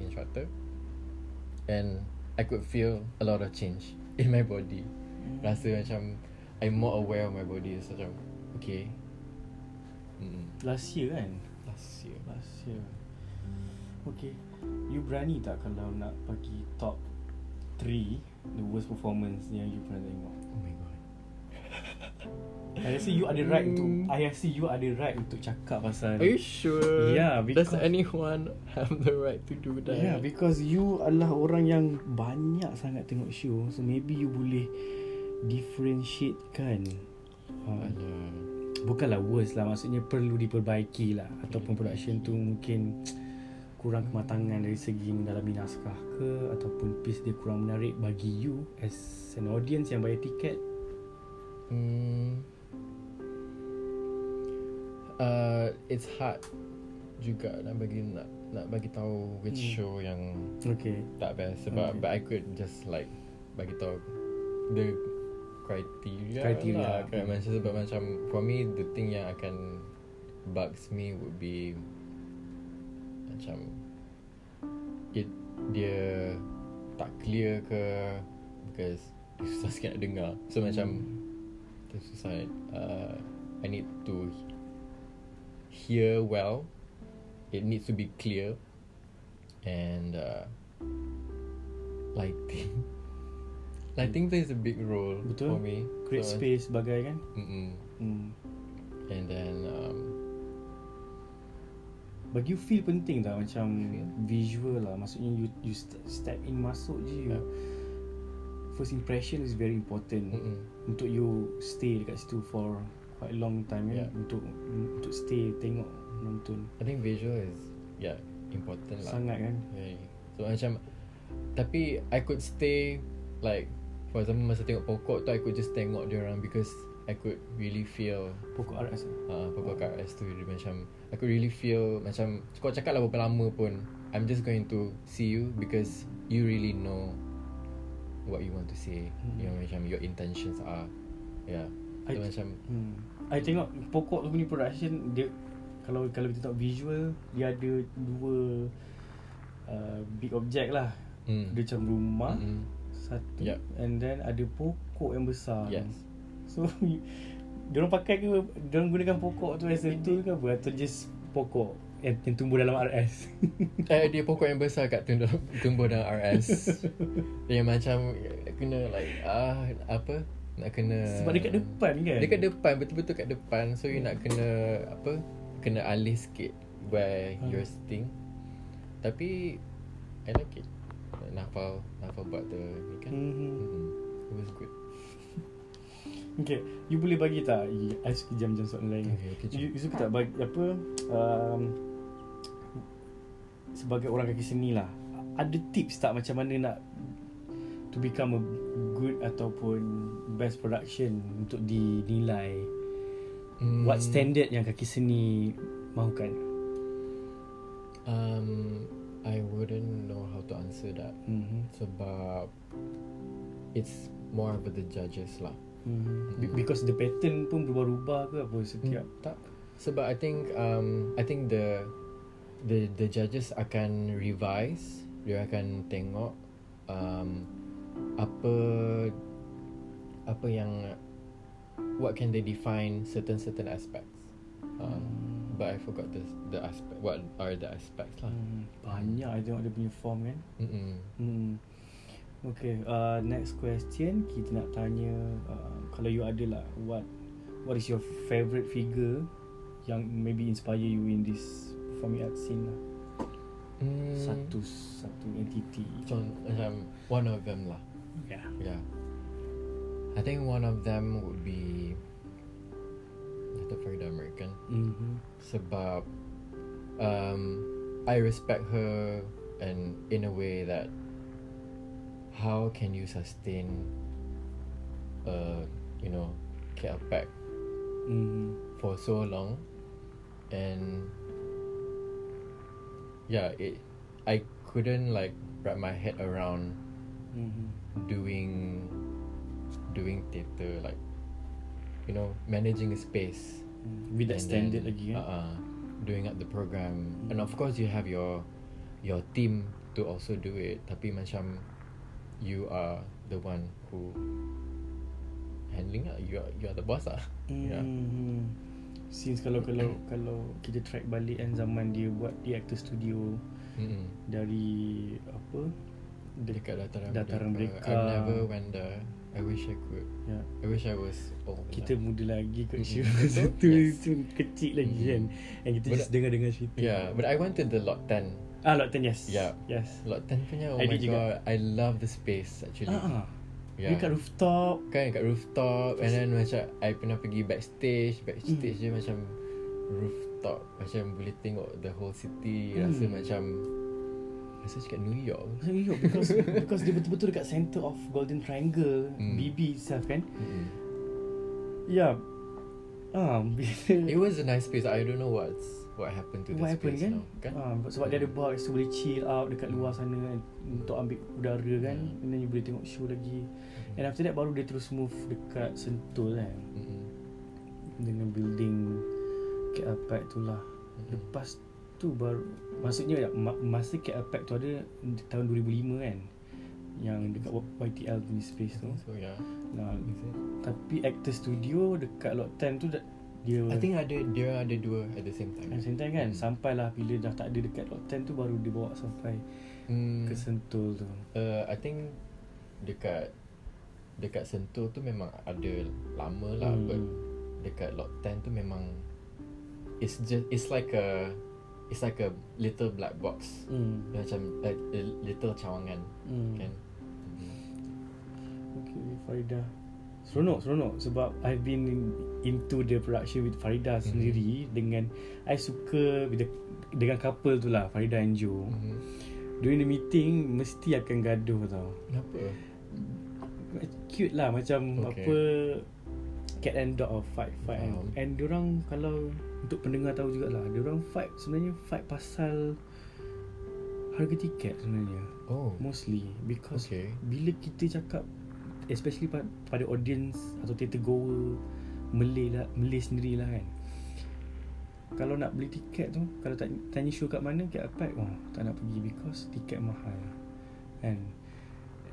instructor and I could feel a lot of change in my body. Rasa macam I'm more aware of my body. So macam okay. Mm, Last year kan? Last year. Last year. Okay. You berani tak kalau nak bagi top 3 The worst performance yang you pernah tengok? Oh my god *laughs* I rasa you ada right untuk Hmm. I rasa you ada right untuk cakap pasal are you sure? Yeah, does because- anyone *laughs* have the right to do that? Yeah, because you adalah orang yang banyak sangat tengok show So maybe you boleh differentiate kan uh, Alah. Bukanlah worst lah Maksudnya perlu diperbaiki lah. Ataupun production tu mungkin Kurang kematangan dari segi mendalami naskah ke Ataupun piece dia kurang menarik bagi you As an audience yang bayar tiket. Hmm. Uh, it's hard juga nak bagi nak nak bagi tahu which Hmm. show yang Okay tak best sebab Okay. but I could just like bagi tahu the criteria Criteria. lah kan macam sebab macam for me the thing yang akan bugs me would be macam it dia tak clear ke because susah *laughs* sikit nak dengar so macam dia susah uh, I need to hear well it needs to be clear and uh, lighting *laughs* lighting plays a big role Betul. for me Create So, space bagai kan mm-mm. hmm. and then um, Bagi you feel penting tak Macam Feel. visual lah Maksudnya you, you st- step in masuk je you Yeah. First impression is very important mm-mm. Untuk you stay dekat situ for quite long time kan Yeah. Untuk untuk stay tengok nonton I think visual is yeah important lah Sangat kan Yeah. So macam Tapi I could stay Like For example masa tengok pokok tu I could just tengok dia orang Because I could really feel Pokok RS lah uh, Pokok kat RS tu dia macam I could really feel Macam Kau cakap lah berapa lama pun I'm just going to see you Because You really know What you want to say Hmm. Yang macam Your intentions are Yeah So I- macam hmm. I tengok pokok tu punya production Dia Kalau kalau kita tengok visual Dia ada dua uh, Big object lah. Mm, Dia macam rumah mm, Satu Yup. And then ada pokok yang besar. Yes. So *laughs* Diorang pakai ke Diorang gunakan pokok tu As a tool ke apa? Atau just pokok Yang, yang tumbuh dalam RS *laughs* Eh dia pokok yang besar kat tumbuh, tumbuh dalam RS *laughs* Dia macam Kena like ah Apa Nak kena Sebab dekat depan kan? Dekat depan Betul-betul kat depan. So you nak kena Apa Kena alih sikit Where Hmm. you're sitting. Tapi I like it. Nafal Nafal buat tu Ni kan? Mhm. mm-hmm. It was good. *laughs* Okay You boleh bagi tak I suka jam-jam soalan lain? Okay, okay, you, you suka tak bagi Apa um, Sebagai orang kaki seni lah Ada tips tak macam mana nak To become a good Ataupun Best production Untuk dinilai. Mm, What standard yang kaki seni Mahukan? Um I wouldn't know how to answer that. Mm-hmm. Sebab It's more of the judges lah. Mm-hmm. Be- Because the pattern pun berubah-ubah ke apa setiap? Hmm, tak. Sebab I think um I think the the the judges akan revise dia akan tengok um apa apa yang what can they define certain certain aspects? Um, but I forgot the the aspect what are the aspects lah. Hmm, banyak. I tengok dia punya form kan? Mm hmm. Okay uh, Next question. Kita nak tanya uh, Kalau you ada lah What What is your favourite figure Yang maybe inspire you in this Performing arts scene lah? Mm, Satu Satu entity. Contoh macam one of them lah Yeah Yeah. I think one of them would be Dato' Farida American mm-hmm. sebab um, I respect her and in a way that how can you sustain uh, you know care back Mm-hmm. for so long and yeah it I couldn't like wrap my head around Mm-hmm. Doing doing theatre like you know managing a space. Hmm. With that and standard then, lagi kan. uh, doing up the program. And of course you have your your team to also do it. Tapi macam you are the one who handling lah. You are you are the boss lah. *laughs* Yeah. Hmm. Since kalau kalau *coughs* kalau kita track balik kan zaman dia buat di actor studio mm dari apa dekat dataran Dataran Merdeka. Merdeka. I never went there I wish I could ya I wish I was old kita enough. muda lagi kot *laughs* Betul. tu Yes. tu kecil lagi Mm. kan and kita But- just dengar-dengar cerita yeah but I went to the lot 10 ah lot 10 yes Yeah. yes lot 10 punya oh I my did juga. god I love the space actually ah ah yeah dekat rooftop kan kat rooftop and then macam I pernah pergi backstage backstage Mm. dia macam rooftop macam boleh tengok the whole city rasa Mm. macam rasa cakap New York. *laughs* New York because because dia betul-betul dekat center of Golden Triangle Mm. BB itself kan? Mm ya. Ah it was a nice space I don't know what's what happened to the What happened space kan? now kan? Ah, sebab dia ada bar so boleh chill out dekat luar sana kan untuk ambil udara kan? Hmm. and then you boleh tengok show lagi. And after that baru dia terus move dekat Sentul kan? Mm-mm. dengan building KL Pack tu lah. Mm-mm. lepas tu baru maksudnya ma- masa KL Pack tu ada tahun 2005 kan yang dekat YTL punya space tu so yeah nah, tapi actor studio dekat lot 10 tu dah- dia I think ada dia ada dua at the same time At the same time kan Hmm. Sampailah bila dah tak ada dekat lot 10 tu Baru dia bawa sampai Hmm. ke Sentul tu Uh, I think dekat dekat Sentul tu memang ada lama lah Hmm. but dekat lot 10 tu memang it's just it's like a it's like a little black box hmm. macam a, a little cawangan hmm. kan Okay Farida Seronok seronok Sebab I've been in, into the production with Farida Mhm. sendiri Dengan I suka with the, Dengan couple tu lah Farida and Joe mm-hmm. During the meeting Mesti akan gaduh tau kenapa Cute lah Macam Okay. apa Cat and dog or fight fight Faham. kan. And diorang Kalau Untuk pendengar tahu jugalah Diorang fight Sebenarnya fight pasal Harga tiket sebenarnya. Oh. Mostly Because okay. bila kita cakap especially pada, pada audience atau theatre goer Malay lah Malay sendiri lah kan. Kalau nak beli tiket tu kalau tak tanya show kat mana kat Apac oh tak nak pergi because tiket mahal kan.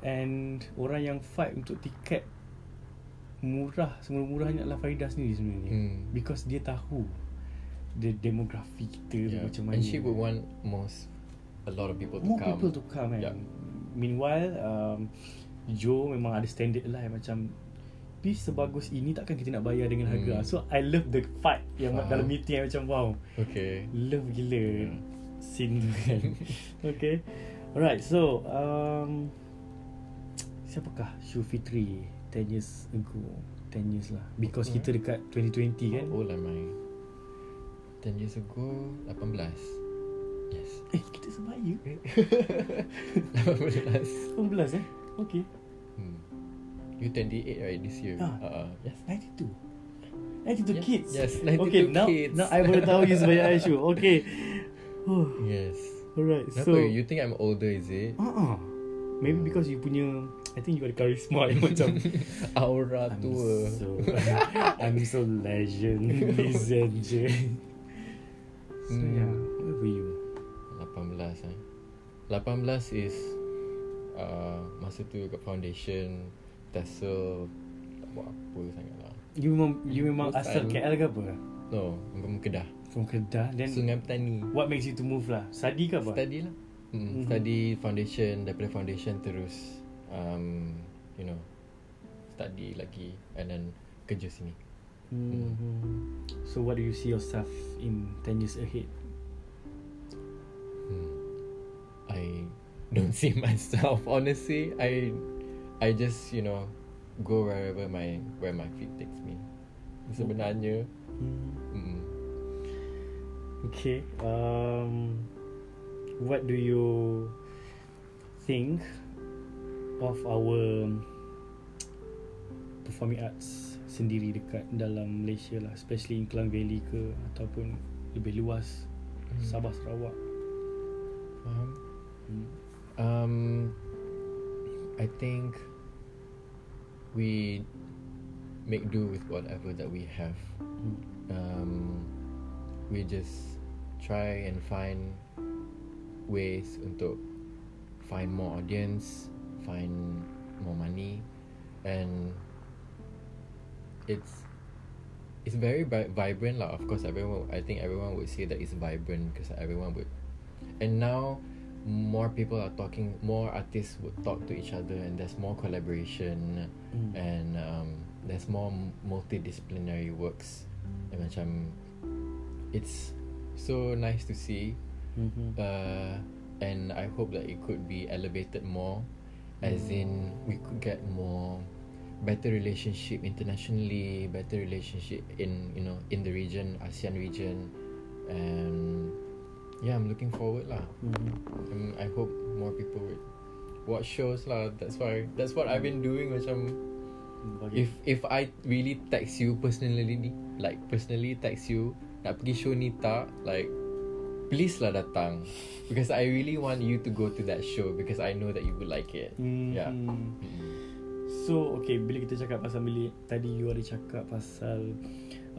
And orang yang fight untuk tiket murah semua murahnya adalah Farida sendiri sebenarnya. Hmm. because dia tahu the demografi kita yeah. macam mana and she would want most a lot of people to more come people to come kan Yeah. meanwhile um, Joe memang ada standard lah macam piece sebagus ini takkan kita nak bayar dengan harga Hmm. so I love the fight yang Faham. dalam meeting yang macam wow okay love gila Yeah. scene tu kan *laughs* okay alright so um, siapakah Shu Fitri 10 years ago 10 years lah because Hmm. kita dekat 2020 kan How old am I 10 years ago 18 yes eh kita sebaya *laughs* 18 18 eh okay Hmm. You 28 right this year? Ah. Uh, yes. 92 92 Yes, kids yes, 92 Okay now kids. Now I boleh tahu you sebagai *laughs* Aishu Okay oh, Yes. Alright Kenapa? so you think I'm older is it? uh-uh. Maybe because you punya I think you ada charisma yang macam *laughs* Aura I'm tua. so I'm so legend Legend So Hmm. yeah Where were you 18 eh. 18 is uh, masa tu kat foundation Tassel tak buat apa sangat lah. You memang You memang Bosan. asal KL ke apa No, memang Kedah. From Kedah Then Sungai Petani. What makes you to move lah Study ke apa Study lah. Hmm, Mhm. Study foundation daripada foundation terus um, you know study lagi and then kerja sini. Hmm So what do you see yourself In 10 years ahead Hmm. I don't *laughs* see myself honestly. I I just you know go wherever my where my feet takes me. Sebenarnya, hmm. mm, Okay. Um, what do you think of our performing arts sendiri dekat dalam Malaysia lah, especially in Klang Valley ke ataupun lebih luas Hmm. Sabah Sarawak. faham? Hmm. Um, I think we make do with whatever that we have. Hmm. Um, we just try and find ways untuk find more audience, find more money, and it's it's very vi- vibrant lah. Of course, everyone. I think everyone would say that it's vibrant because everyone would. And now, more people are talking. More artists would talk to each other, and there's more collaboration, Mm. and um, there's more m- multidisciplinary works. And macam, it's so nice to see. Mhm. Uh, and I hope that it could be elevated more, as in we could get more better relationship internationally, better relationship in you know in the region, ASEAN region, and yeah, I'm looking forward lah. Mhm. Um, I hope more people would watch shows lah. That's why that's what I've been doing. Macam Bagi- if if I really text you personally, like personally text you nak pergi show ni tak, like please lah datang because I really want you to go to that show because I know that you would like it. Mhm. Yeah. So okay bila kita cakap pasal bilik tadi you ada cakap pasal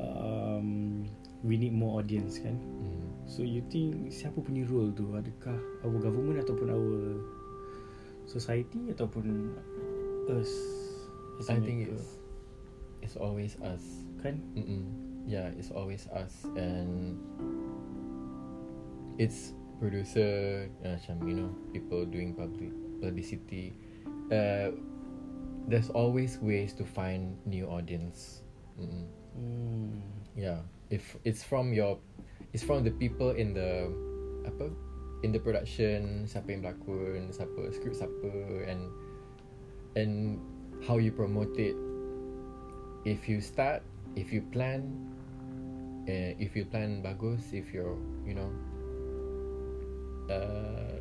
um, we need more audience kan. Mm. So you think siapa punya role tu? Adakah our government ataupun our society ataupun us? as I think it's it's always us. kan. Mm-mm. Yeah, it's always us and it's producer uh, macam you know people doing public publicity. Uh, there's always ways to find new audience. Mm-mm. Hmm. Yeah, if it's from your, it's from the people in the, apa, in the production, siapa yang berlakon, siapa script siapa, and and how you promote it. If you start, if you plan, uh, if you plan bagus, if you're, you know, uh,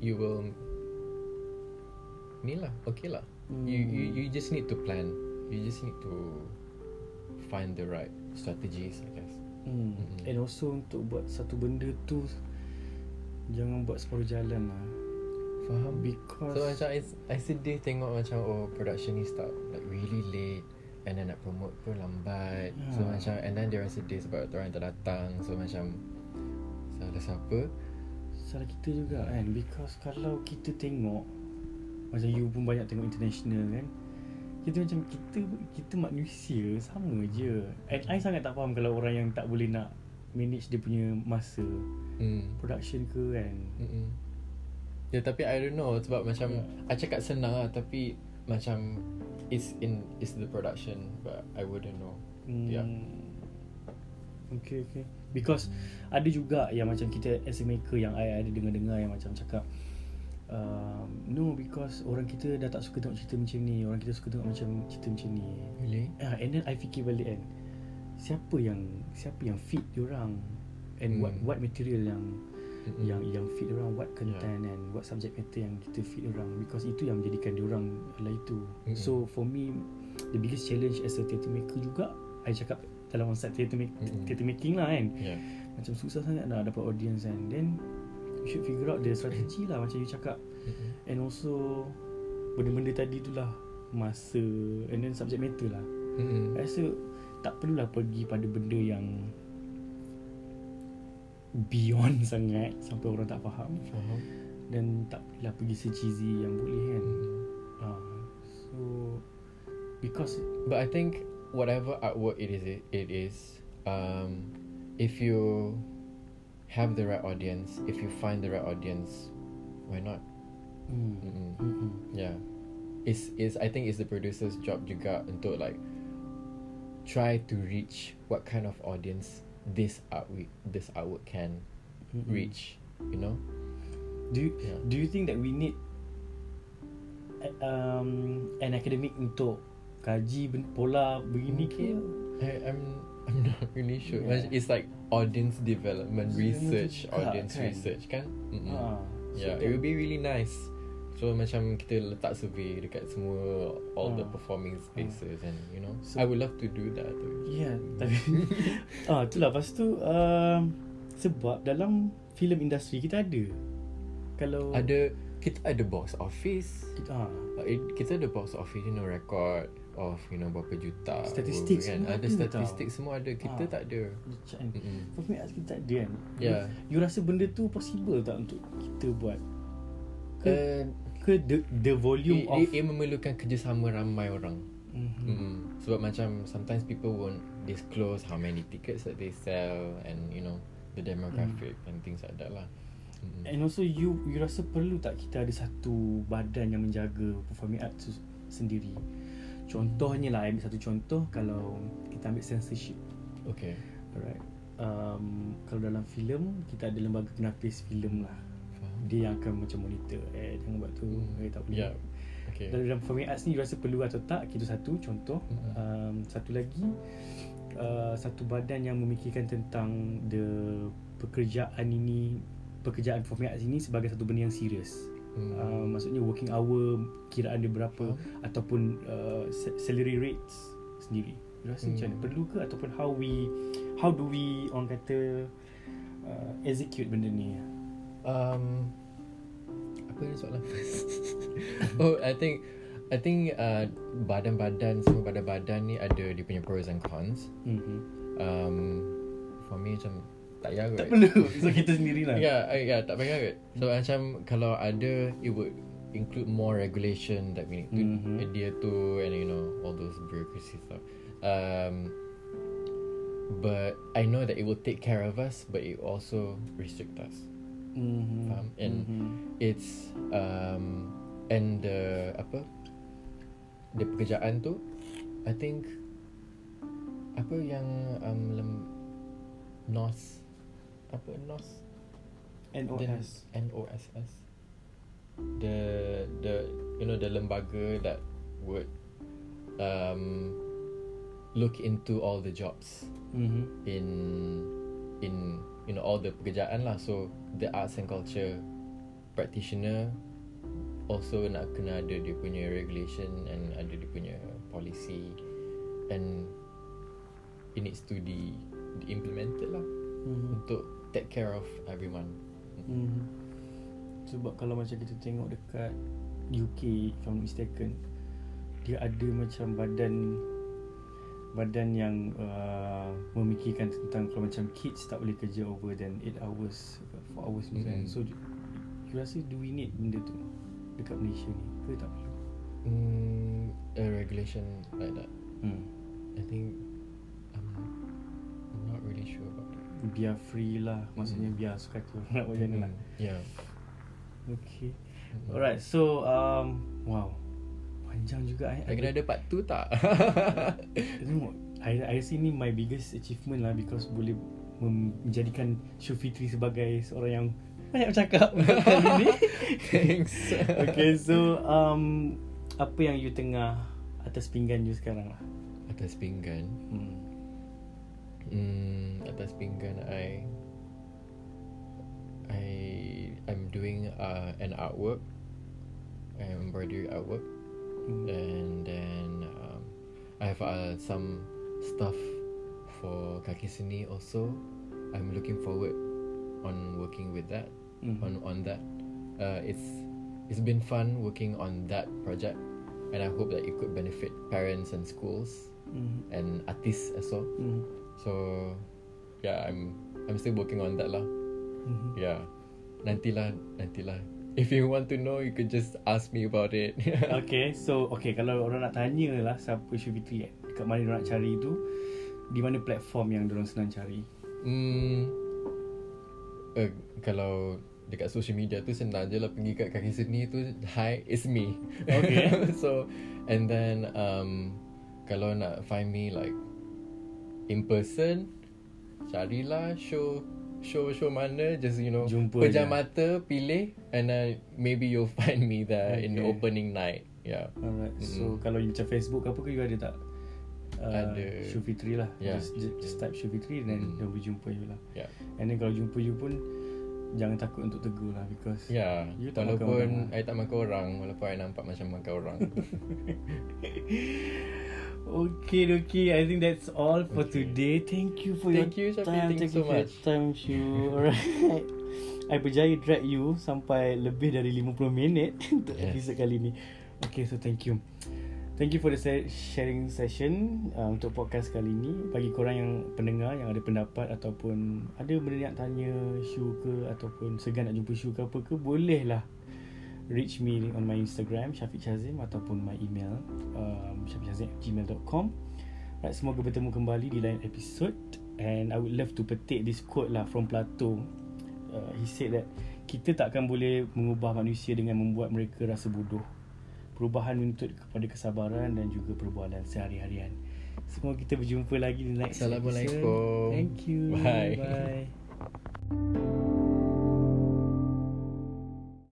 you will, ni lah, okay lah. You, you you just need to plan. You just need to find the right strategies, I guess. Hmm. Mm-mm. And also untuk buat satu benda tu jangan buat separuh jalan lah. Faham? Because So macam I, I sedih tengok macam oh production ni start like really late and then nak promote pun lambat. So Ya. macam and then dia orang sedih sebab orang tak datang. So macam salah siapa? salah kita juga kan because kalau kita tengok macam you pun banyak tengok international kan kita macam kita kita manusia sama je and I sangat tak faham kalau orang yang tak boleh nak manage dia punya masa Hmm. production ke kan Mm-mm. Ya tapi I don't know sebab macam Ya. I cakap senang lah tapi macam it's in it's the production but I wouldn't know. hmm. Ya. Okay okay Because ada juga yang macam kita as a maker yang I ada dengar-dengar yang macam cakap um, No because orang kita dah tak suka tengok cerita macam ni Orang kita suka tengok macam cerita macam ni Really? Ah, and then I fikir balik kan Siapa yang Siapa yang fit diorang And what Hmm. what material yang Mm-mm. Yang yang fit diorang What content and What subject matter yang kita fit diorang Because itu yang menjadikan diorang adalah itu Mm-mm. So for me The biggest challenge as a theatre maker juga I cakap dalam konsep theatre, make, Mm-mm. theatre making lah kan Yeah. Macam susah sangat nak dapat audience kan Then should figure out the strategy lah Macam you cakap Mm-mm. And also Benda-benda tadi tu lah Masa And then subject matter lah Mm-mm. I rasa tak perlulah pergi pada benda yang beyond *laughs* sangat sampai orang tak faham Faham. dan tak perlulah pergi se-cheesy yang boleh kan. Mm. Ah, so because But I think whatever artwork it is, it, it is, um, if you have the right audience, if you find the right audience, why not? mm, Mm-mm. mm-mm. Yeah, it's it's I think it's the producer's job juga untuk like try to reach what kind of audience this artwork this artwork can Mm-mm. reach. You know? Do you Yeah. do you think that we need um, an academic untuk kaji pola begini ke? I, I'm I'm *laughs* not really sure. Yeah. It's like audience development research, audience kan? research kan? Mm-mm. Ah, so Yeah, that- it would be really nice. So macam kita letak survey dekat semua all the Ah. performing spaces and you know, So- I would love to do that. Too. Ya, tapi *laughs* ah itulah lepas tu um, sebab dalam filem industri kita ada. Kalau Ada kita ada box office. kita, ah, Uh, it- kita ada box office, you know, record of you know berapa juta Statistik kan ada statistik semua ada kita Ah. tak ada Macam Mm-mm. Performing arts kita tak ada kan Yeah. you, you rasa benda tu possible tak Untuk kita buat Ke, Uh, ke the, the volume ia, of ia, ia memerlukan kerjasama ramai orang Mhm. mm sebab macam sometimes people won't disclose how many tickets that they sell and you know the demographic Mm. and things like that lah Mm-mm. And also you you rasa perlu tak kita ada satu badan yang menjaga performing arts sendiri. Contohnya lah, ambil satu contoh kalau kita ambil censorship. okay Alright. Um, kalau dalam filem kita ada lembaga kenapis filem lah. faham Dia yang akan macam monitor eh jangan buat tu, Hmm. eh tak boleh. Yeah. okay Dalam, dalam performing arts ni you rasa perlu atau tak? Itu satu contoh. Mhm. Um, satu lagi uh, satu badan yang memikirkan tentang the pekerjaan ini pekerjaan performing arts ini sebagai satu benda yang serius. Hmm. Uh, maksudnya working hour kiraan dia berapa Faham. ataupun uh, sa- salary rates sendiri. Rasa Hmm. macam mana? Perlu ke ataupun how we how do we orang kata uh, execute benda ni? Um, apa ni soalan *laughs* oh, I think I think uh, badan-badan semua badan-badan ni ada dia punya pros and cons. Mm-hmm. Um, for me macam tak payah kot. Tak perlu. So kita sendirilah. Ya, yeah, yeah, tak payah kot. So macam kalau ada, it would include more regulation that we need to Mhm. adhere to and you know all those bureaucracy stuff. Um, but I know that it will take care of us, but it also restrict us. Mm-hmm. Faham? And Mhm. It's um and the apa the pekerjaan tu I think apa yang um lem, NOS apa NOS NOS. NOSS the the you know the lembaga that would um look into all the jobs Mm-hmm. in in you know all the pekerjaan lah so the arts and culture practitioner also nak kena ada dia punya regulation and ada dia punya policy and it needs to be, be implemented lah Mm-hmm. untuk take care of everyone Mm-hmm. Sebab kalau macam kita tengok dekat UK if I'm mistaken dia ada macam badan badan yang uh, memikirkan tentang kalau macam kids tak boleh kerja over than 8 hours 4 hours mm Mm-mm. so you rasa do we need benda tu dekat Malaysia ni ke tak perlu mm, a regulation like that hmm. I think I'm, I'm not really sure about biar free lah maksudnya biar suka *laughs* tu nak buat macam lah Mm, yeah okay Mm. alright so um, wow panjang juga eh Lagi ada part 2 tak? *laughs* No, I, I rasa ni my biggest achievement lah because boleh mem- menjadikan Syufitri sebagai seorang yang banyak bercakap kali *laughs* ni. Thanks. okay, so um, apa yang you tengah atas pinggan you sekarang lah? Atas pinggan. Hmm. Hmm, atas pinggan I I I'm doing uh, an artwork. I'm embroidery artwork Hmm. and then um, I have uh, some stuff for kaki seni also. I'm looking forward on working with that Mhm. on on that. Uh, it's it's been fun working on that project, and I hope that it could benefit parents and schools Hmm. and artists as well. Hmm. So yeah, I'm I'm still working on that lah. Hmm. Yeah, nantilah nantilah. If you want to know, you could just ask me about it. *laughs* Okay, so okay kalau orang nak tanya lah siapa Syufitri eh, dekat mana dia nak cari tu, di mana platform yang orang senang cari? Hmm. Uh, kalau dekat social media tu senang je lah pergi kat kaki seni tu hi it's me. Okay. *laughs* so and then um kalau nak find me like in person carilah show show show mana just you know Jumpa pejam je. mata pilih and then maybe you'll *laughs* find me there in the Okay. opening night. Yeah. Alright. So Mm-mm. kalau you macam Facebook ke apa ke you ada tak? Uh, Ada. Syufitri lah. Yeah. Just, just, just type Syufitri then Mm. dia boleh jumpa you lah. Yeah. And then kalau jumpa you pun jangan takut untuk tegur lah because Ya, You tak makan orang walaupun. I tak makan orang, walaupun I nampak macam makan orang. *laughs* Okay, okay. I think that's all for Okay. today. Thank you for Thank your you, time. Thank you so for your much. time, Shu. Alright. *laughs* I berjaya drag you sampai lebih dari 50 minit *laughs* untuk Yes. episode kali ni. Okay, so thank you. Thank you for the sharing session uh, untuk podcast kali ni. Bagi korang yang pendengar yang ada pendapat ataupun ada benda nak tanya Shu ke ataupun segan nak jumpa Shu ke apa ke, boleh lah reach me on my Instagram Syafiq Shazim ataupun my email um, syafiqshazim@gmail.com. Right, semoga bertemu kembali di lain episod and I would love to petik this quote lah from Plato. Uh, he said that kita takkan boleh mengubah manusia dengan membuat mereka rasa bodoh perubahan menuntut kepada kesabaran dan juga perbualan sehari-harian. Semoga kita berjumpa lagi di next Assalamualaikum. episode. Thank you. Bye. Bye. *laughs*